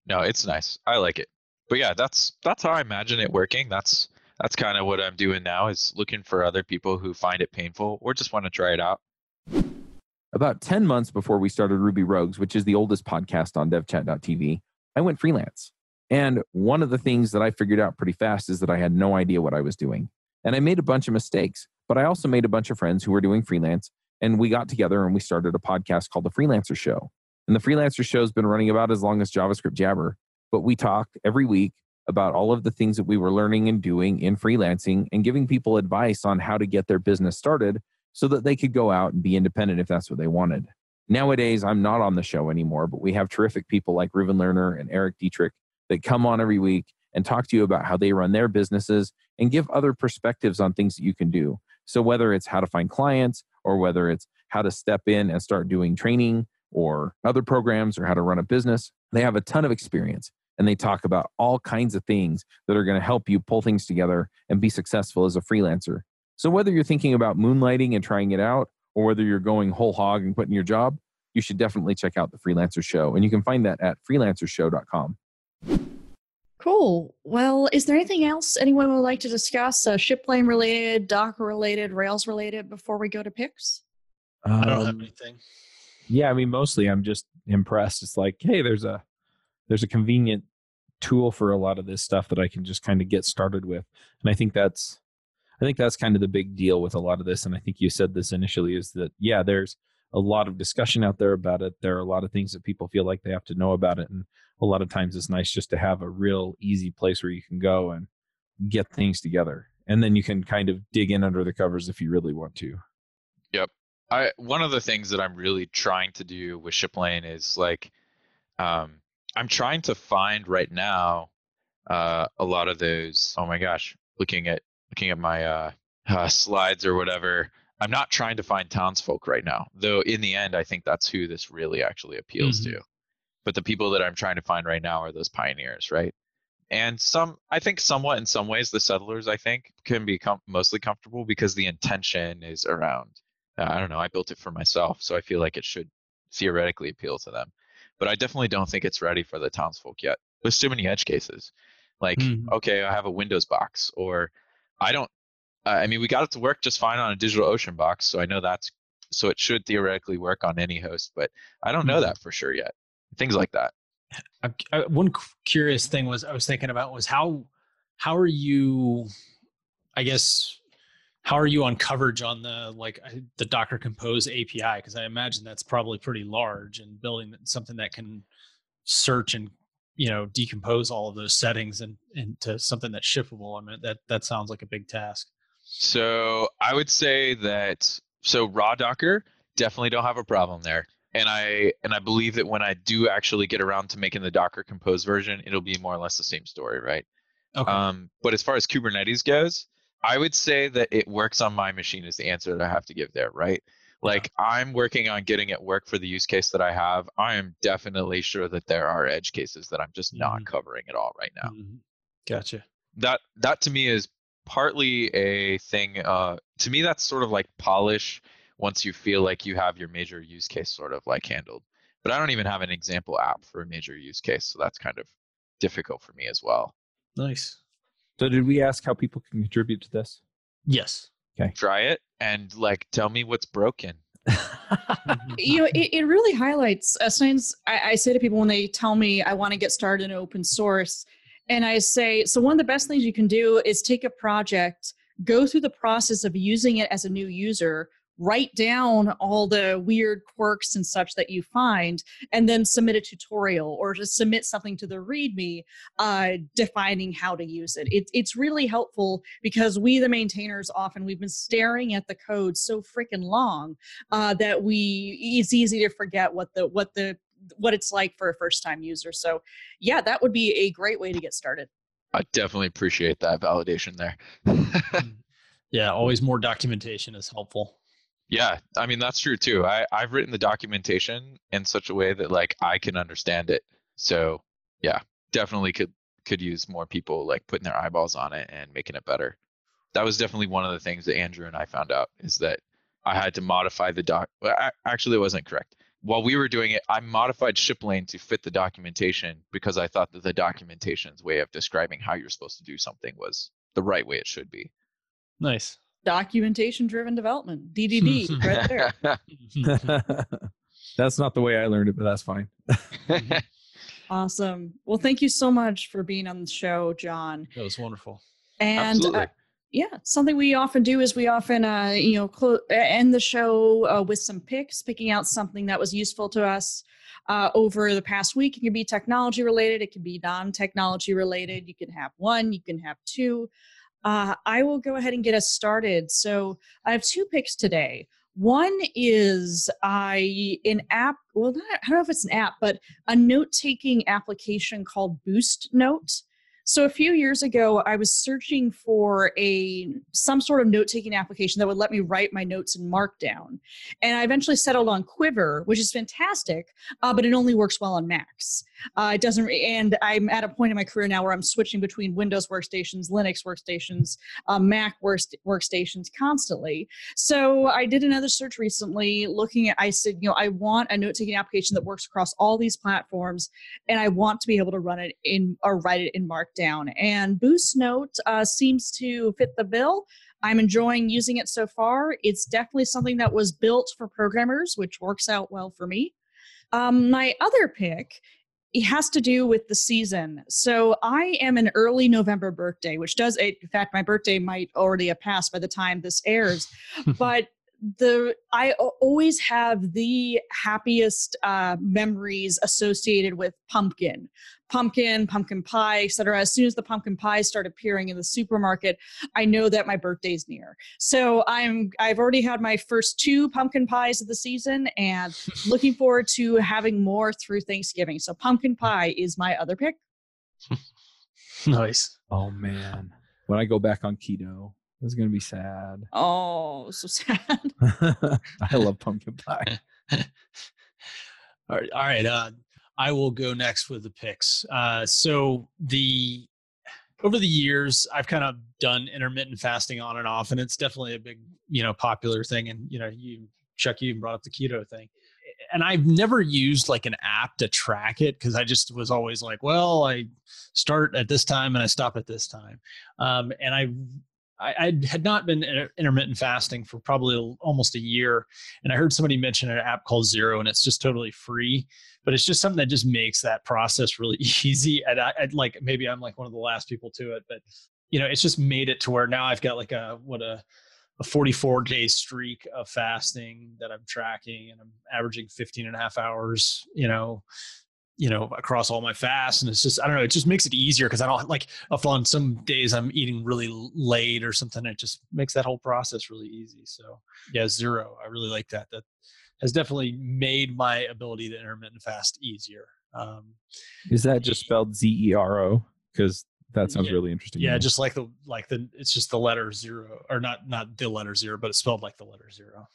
Speaker 4: no, it's nice. I like it. But yeah, that's that's how I imagine it working. That's that's kind of what I'm doing now is looking for other people who find it painful or just want to try it out.
Speaker 3: About 10 months before we started Ruby Rogues, which is the oldest podcast on devchat.tv, I went freelance. And one of the things that I figured out pretty fast is that I had no idea what I was doing. And I made a bunch of mistakes, but I also made a bunch of friends who were doing freelance. And we got together and we started a podcast called The Freelancer Show. And the freelancer show has been running about as long as JavaScript Jabber. But we talk every week about all of the things that we were learning and doing in freelancing and giving people advice on how to get their business started so that they could go out and be independent if that's what they wanted. Nowadays, I'm not on the show anymore, but we have terrific people like Reuven Lerner and Eric Dietrich that come on every week and talk to you about how they run their businesses and give other perspectives on things that you can do. So, whether it's how to find clients or whether it's how to step in and start doing training or other programs or how to run a business. They have a ton of experience and they talk about all kinds of things that are going to help you pull things together and be successful as a freelancer. So, whether you're thinking about moonlighting and trying it out, or whether you're going whole hog and quitting your job, you should definitely check out the Freelancer Show. And you can find that at freelancershow.com.
Speaker 1: Cool. Well, is there anything else anyone would like to discuss? Uh, Shiplane related, Docker related, Rails related before we go to picks?
Speaker 2: I don't have
Speaker 5: Um,
Speaker 2: anything.
Speaker 5: yeah i mean mostly i'm just impressed it's like hey there's a there's a convenient tool for a lot of this stuff that i can just kind of get started with and i think that's i think that's kind of the big deal with a lot of this and i think you said this initially is that yeah there's a lot of discussion out there about it there are a lot of things that people feel like they have to know about it and a lot of times it's nice just to have a real easy place where you can go and get things together and then you can kind of dig in under the covers if you really want to Yep.
Speaker 4: I one of the things that I'm really trying to do with Shiplane is like um I'm trying to find right now uh a lot of those oh my gosh looking at looking at my uh, uh slides or whatever I'm not trying to find townsfolk right now though in the end I think that's who this really actually appeals to but the people that I'm trying to find right now are those pioneers right and some I think somewhat in some ways the settlers I think can be com- mostly comfortable because the intention is around uh, I don't know. I built it for myself, so I feel like it should theoretically appeal to them. But I definitely don't think it's ready for the townsfolk yet. There's too many edge cases. Like,
Speaker 2: Mhm.
Speaker 4: okay, I have a Windows box, or I don't. Uh, I mean, we got it to work just fine on a DigitalOcean box, so I know that's so it should theoretically work on any host. But I don't know
Speaker 2: Mhm.
Speaker 4: that for sure yet. Things like that.
Speaker 2: I, one curious thing was I was thinking about was how how are you I guess how are you on coverage on the like the Docker Compose API because I imagine that's probably pretty large and building something that can search and you know decompose all of those settings and into something that's shippable. I mean that that sounds like a big task.
Speaker 4: So I would say that so raw Docker definitely don't have a problem there. And I and I believe that when I do actually get around to making the Docker Compose version, it'll be more or less the same story, right?
Speaker 2: Okay.
Speaker 4: Um, but as far as Kubernetes goes, I would say that it works on my machine is the answer that I have to give there, right? Like I'm working on getting it work for the use case that I have. I am definitely sure that there are edge cases that I'm just not
Speaker 2: Mhm.
Speaker 4: covering at all right now
Speaker 2: Mhm. Gotcha.
Speaker 4: that that to me is partly a thing uh to me that's sort of like polish once you feel like you have your major use case sort of like handled but i don't even have an example app for a major use case so that's kind of difficult for me as well
Speaker 2: Nice.
Speaker 5: so did we ask how people can contribute to this
Speaker 2: Yes.
Speaker 4: Try it and like tell me what's broken
Speaker 1: you know, it, it really highlights. Uh, sometimes I, I say to people when they tell me I want to get started in open source, and I say, so one of the best things you can do is take a project, go through the process of using it as a new user, write down all the weird quirks and such that you find, and then submit a tutorial or just submit something to the README uh, defining how to use it. it. It's really helpful because we, the maintainers, often we've been staring at the code so freaking long uh, that we it's easy to forget what the what the what it's like for a first time user. So yeah, that would be a great way to get started.
Speaker 4: i definitely appreciate that validation there
Speaker 2: yeah, always more documentation is helpful.
Speaker 4: Yeah, I mean that's true too. I I've written the documentation in such a way that like I can understand it. So yeah, definitely could could use more people like putting their eyeballs on it and making it better. That was definitely one of the things that Andrew and I found out is that I had to modify the doc. Well, a- actually, it wasn't correct. While we were doing it, I modified Shiplane to fit the documentation because I thought that the documentation's way of describing how you're supposed to do something was the right way it should be.
Speaker 2: Nice.
Speaker 1: Documentation driven development, DDD, right there.
Speaker 5: that's not the way I learned it, but that's fine.
Speaker 1: Awesome. Well, thank you so much for being on the show, John.
Speaker 2: That was wonderful.
Speaker 1: And
Speaker 4: Absolutely.
Speaker 1: uh, yeah, something we often do is we often, uh, you know, clo- end the show uh, with some picks, picking out something that was useful to us uh, over the past week. It can be technology related, it can be non technology related. You can have one, you can have two. Uh, I will go ahead and get us started. So I have two picks today. One is I an app. Well, not, I don't know if it's an app, but a note taking application called Boost Note. So a few years ago, I was searching for a some sort of note-taking application that would let me write my notes in Markdown, and I eventually settled on Quiver, which is fantastic, uh, but it only works well on Macs. Uh, it doesn't, and I'm at a point in my career now where I'm switching between Windows workstations, Linux workstations, uh, Mac work, workstations constantly. So I did another search recently, looking at. I said, you know, I want a note-taking application that works across all these platforms, and I want to be able to run it in or write it in Markdown. And Boost Note uh, seems to fit the bill. I'm enjoying using it so far. It's definitely something that was built for programmers, which works out well for me. Um, my other pick it has to do with the season. So I am an early November birthday, which does, in fact, my birthday might already have passed by the time this airs. but the I always have the happiest uh, memories associated with pumpkin, pumpkin, pumpkin pie, etc. As soon as the pumpkin pies start appearing in the supermarket, I know that my birthday's near. So I'm I've already had my first two pumpkin pies of the season, and looking forward to having more through Thanksgiving. So pumpkin pie is my other pick.
Speaker 2: nice.
Speaker 3: Oh man, when I go back on keto, it's gonna be sad.
Speaker 1: Oh, so sad.
Speaker 3: I love pumpkin pie.
Speaker 2: all right, all right. Uh, I will go next with the picks. Uh, so the over the years, I've kind of done intermittent fasting on and off, and it's definitely a big, you know, popular thing. And you know, you Chuck, you even brought up the keto thing, and I've never used like an app to track it because I just was always like, well, I start at this time and I stop at this time, um, and I I, I, had not been intermittent fasting for probably almost a year, and I heard somebody mention an app called Zero, and it's just totally free. But it's just something that just makes that process really easy. And I, I like maybe I'm like one of the last people to it, but you know, it's just made it to where now I've got like a what a a 44 day streak of fasting that I'm tracking and I'm averaging 15 and a half hours, you know, you know across all my fasts. And it's just i don't know it just makes it easier because i don't like if on some days i'm eating really late or something it just makes that whole process really easy. So yeah zero. I really like that. That has definitely made my ability to intermittent fast easier. Um,
Speaker 3: is that just spelled z-e-r-o because that sounds
Speaker 2: yeah,
Speaker 3: really interesting
Speaker 2: yeah just like the like the it's just the letter zero or not not the letter zero but it's spelled like the letter zero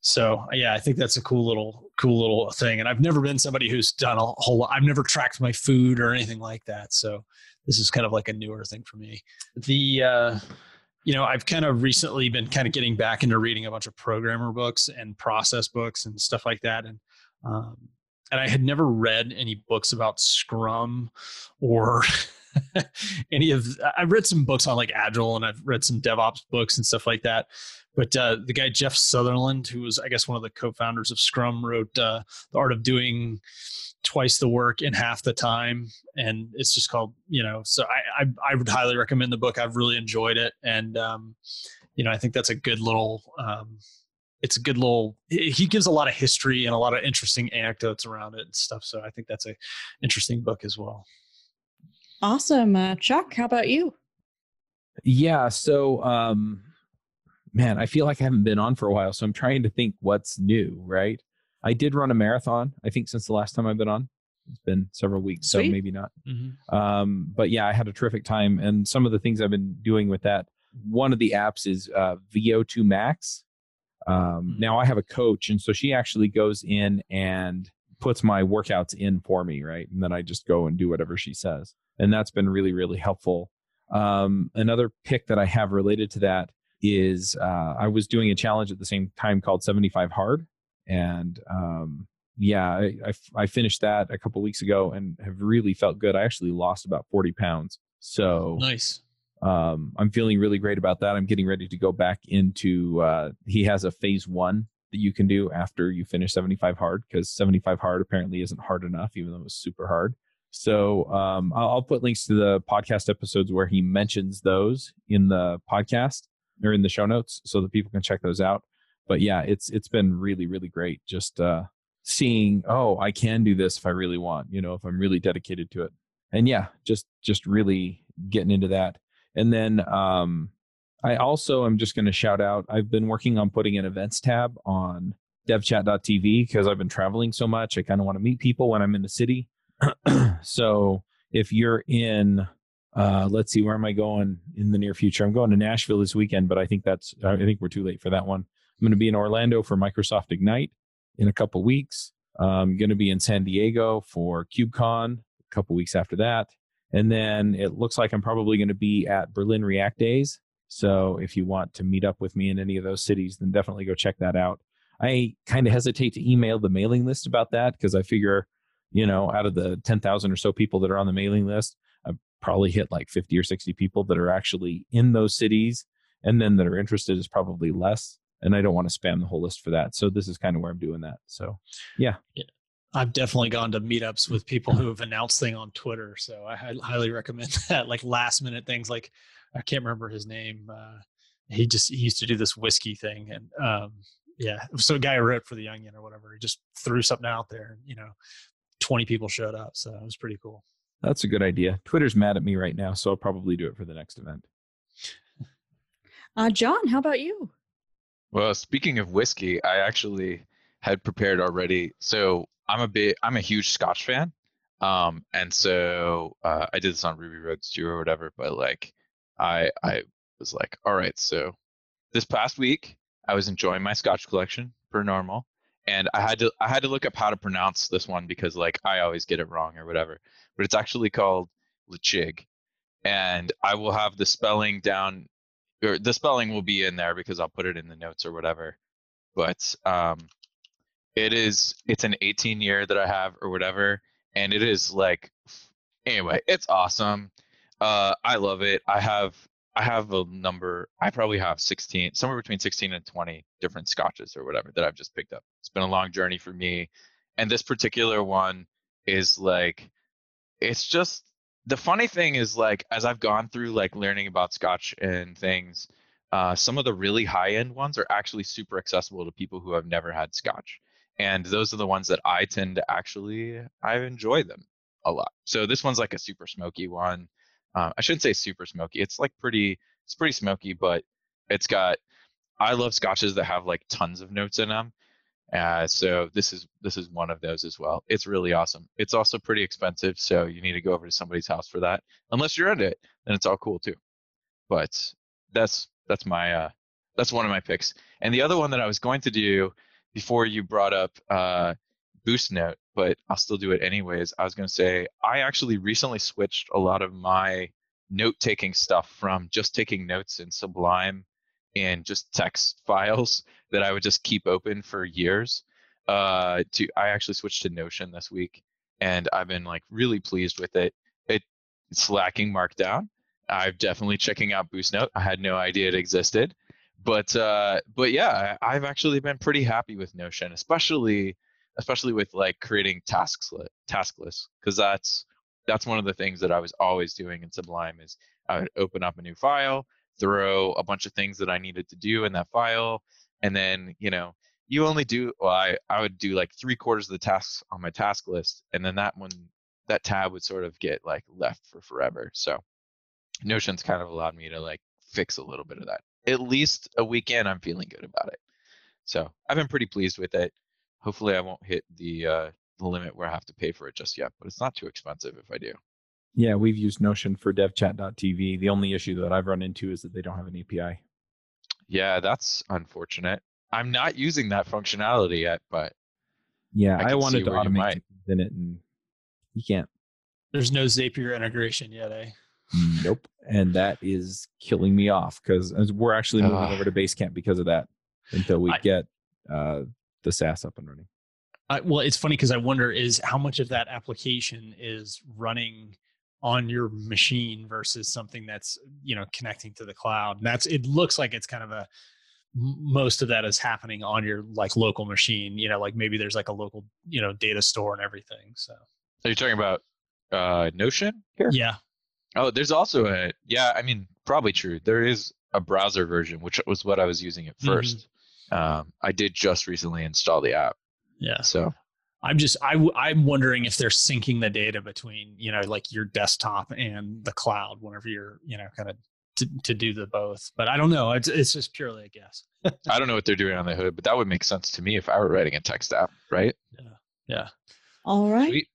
Speaker 2: so yeah, I think that's a cool little cool little thing. And I've never been somebody who's done a whole lot. I've never tracked my food or anything like that. So this is kind of like a newer thing for me. The uh, you know, I've kind of recently been kind of getting back into reading a bunch of programmer books and process books and stuff like that. And um, and I had never read any books about Scrum or any of. I've read some books on like Agile and I've read some DevOps books and stuff like that. But uh, the guy Jeff Sutherland, who was I guess one of the co-founders of Scrum, wrote uh, the Art of Doing twice the work in half the time, and it's just called you know. So I I, I would highly recommend the book. I've really enjoyed it, and um, you know I think that's a good little. Um, it's a good little he gives a lot of history and a lot of interesting anecdotes around it and stuff so i think that's a interesting book as well
Speaker 1: awesome uh, chuck how about you
Speaker 3: yeah so um man, I feel like I haven't been on for a while, so I'm trying to think what's new, right? I did run a marathon, I think, since the last time I've been on. It's been several weeks, Sweet. so maybe not. Mm-hmm. Um, but yeah, I had a terrific time. And some of the things I've been doing with that, one of the apps is uh, VO2 Max. Um, mm-hmm. Now I have a coach, and so she actually goes in and puts my workouts in for me, right? And then I just go and do whatever she says. And that's been really, really helpful. Um, another pick that I have related to that is uh, I was doing a challenge at the same time called 75 Hard. And um, yeah, I, I, I, finished that a couple weeks ago and have really felt good. I actually lost about 40 pounds. So
Speaker 2: nice.
Speaker 3: Um, I'm feeling really great about that. I'm getting ready to go back into, uh, he has a phase one that you can do after you finish 75 hard because 75 hard apparently isn't hard enough, even though it was super hard. So um, I'll, I'll, put links to the podcast episodes where he mentions those in the podcast or in the show notes so that people can check those out. But yeah, it's it's been really really great just uh, seeing oh I can do this if I really want, you know, if I'm really dedicated to it. And yeah, just just really getting into that. And then um, I also am just going to shout out. I've been working on putting an events tab on devchat.tv because I've been traveling so much. I kind of want to meet people when I'm in the city. so if you're in Uh, let's see, where am I going in the near future? I'm going to Nashville this weekend, but I think that's I think we're too late for that one. I'm going to be in Orlando for Microsoft Ignite in a couple weeks. I'm going to be in San Diego for KubeCon a couple weeks after that. And then it looks like I'm probably going to be at Berlin React Days. So if you want to meet up with me in any of those cities, then definitely go check that out. I kind of hesitate to email the mailing list about that because I figure, you know, out of the 10,000 or so people that are on the mailing list, I've probably hit like 50 or 60 people that are actually in those cities. And then that are interested is probably less. And I don't want to spam the whole list for that. So this is kind of where I'm doing that. So yeah.
Speaker 2: yeah. I've definitely gone to meetups with people who have announced thing on Twitter. So I highly recommend that. Like last minute things like I can't remember his name. Uh, he just he used to do this whiskey thing and um, yeah so a guy who wrote for the onion or whatever he just threw something out there and you know 20 people showed up so it was pretty cool
Speaker 3: that's a good idea twitter's mad at me right now so i'll probably do it for the next event
Speaker 1: uh, john how about you
Speaker 4: well speaking of whiskey i actually had prepared already so i'm a bit i'm a huge scotch fan um and so uh, i did this on Ruby Rogues too or whatever but like i i was like all right so this past week I was enjoying my Scotch collection per normal, and I had to I had to look up how to pronounce this one because like I always get it wrong or whatever. But it's actually called Ledaig, and I will have the spelling down, or the spelling will be in there because I'll put it in the notes or whatever. But um, it is it's an 18 year that I have or whatever, and it is like anyway, it's awesome. Uh, I love it. I have I have a number. I probably have 16, somewhere between 16 and 20 different scotches or whatever that I've just picked up. It's been a long journey for me, and this particular one is like, it's just the funny thing is like as I've gone through like learning about scotch and things, uh, some of the really high end ones are actually super accessible to people who have never had scotch, and those are the ones that I tend to actually I enjoy them a lot. So this one's like a super smoky one. Uh, I shouldn't say super smoky. It's like pretty. It's pretty smoky, but it's got. I love scotches that have like tons of notes in them. Uh, so this is this is one of those as well. It's really awesome. It's also pretty expensive, so you need to go over to somebody's house for that. Unless you're into it, then it's all cool too. But that's that's my uh, that's one of my picks. And the other one that I was going to do before you brought up uh, boost note, but I'll still do it anyways. I was going to say I actually recently switched a lot of my note taking stuff from just taking notes in Sublime and just text files that I would just keep open for years. Uh, to I actually switched to Notion this week, and I've been like really pleased with it. it it's lacking Markdown. I'm definitely checking out BoostNote. I had no idea it existed, but uh, but yeah, I've actually been pretty happy with Notion, especially especially with like creating tasks task lists because that's that's one of the things that I was always doing in Sublime is I would open up a new file, throw a bunch of things that I needed to do in that file, and then you know you only do well I, I would do like three quarters of the tasks on my task list and then that one that tab would sort of get like left for forever so notion's kind of allowed me to like fix a little bit of that at least a weekend i'm feeling good about it so i've been pretty pleased with it hopefully I won't hit the uh, the limit where I have to pay for it just yet, but it's not too expensive if I do.
Speaker 3: Yeah, we've used Notion for devchat.tv. The only issue that I've run into is that they don't have an API.
Speaker 4: Yeah, that's unfortunate. I'm not using that functionality yet, but
Speaker 3: yeah, I, I wanted to automate in it, and you can't.
Speaker 2: There's no Zapier integration yet, eh?
Speaker 3: Nope, and that is killing me off because we're actually moving uh, over to Basecamp because of that until we I, get uh, the SaaS up and running.
Speaker 2: Uh, well, it's funny because I wonder is how much of that application is running on your machine versus something that's you know connecting to the cloud. And that's it looks like it's kind of a most of that is happening on your like local machine. You know, like maybe there's like a local you know data store and everything. So
Speaker 4: are you talking about uh, Notion
Speaker 2: here? Yeah.
Speaker 4: Oh, there's also a yeah. I mean, probably true. There is a browser version, which was what I was using at 1st mm-hmm. Um, I did just recently install the app.
Speaker 2: Yeah.
Speaker 4: So
Speaker 2: I'm just I I'm wondering if they're syncing the data between you know like your desktop and the cloud whenever you're you know kind of to, to do the both. But I don't know. It's it's just purely a guess.
Speaker 4: I don't know what they're doing on the hood, but that would make sense to me if I were writing a text app, right?
Speaker 2: Yeah. Yeah.
Speaker 1: All right. Sweet.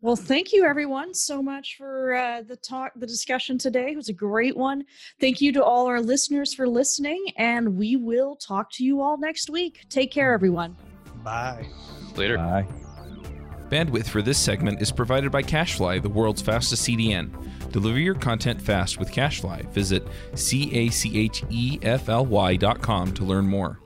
Speaker 1: Well, thank you everyone so much for uh, the talk, the discussion today. It was a great one. Thank you to all our listeners for listening, and we will talk to you all next week. Take care, everyone.
Speaker 2: Bye.
Speaker 4: Later.
Speaker 6: Bye.
Speaker 3: Bandwidth for this segment is provided by CacheFly, the world's fastest CDN. Deliver your content fast with CacheFly. Visit C A C H E F L Y dot com to learn more.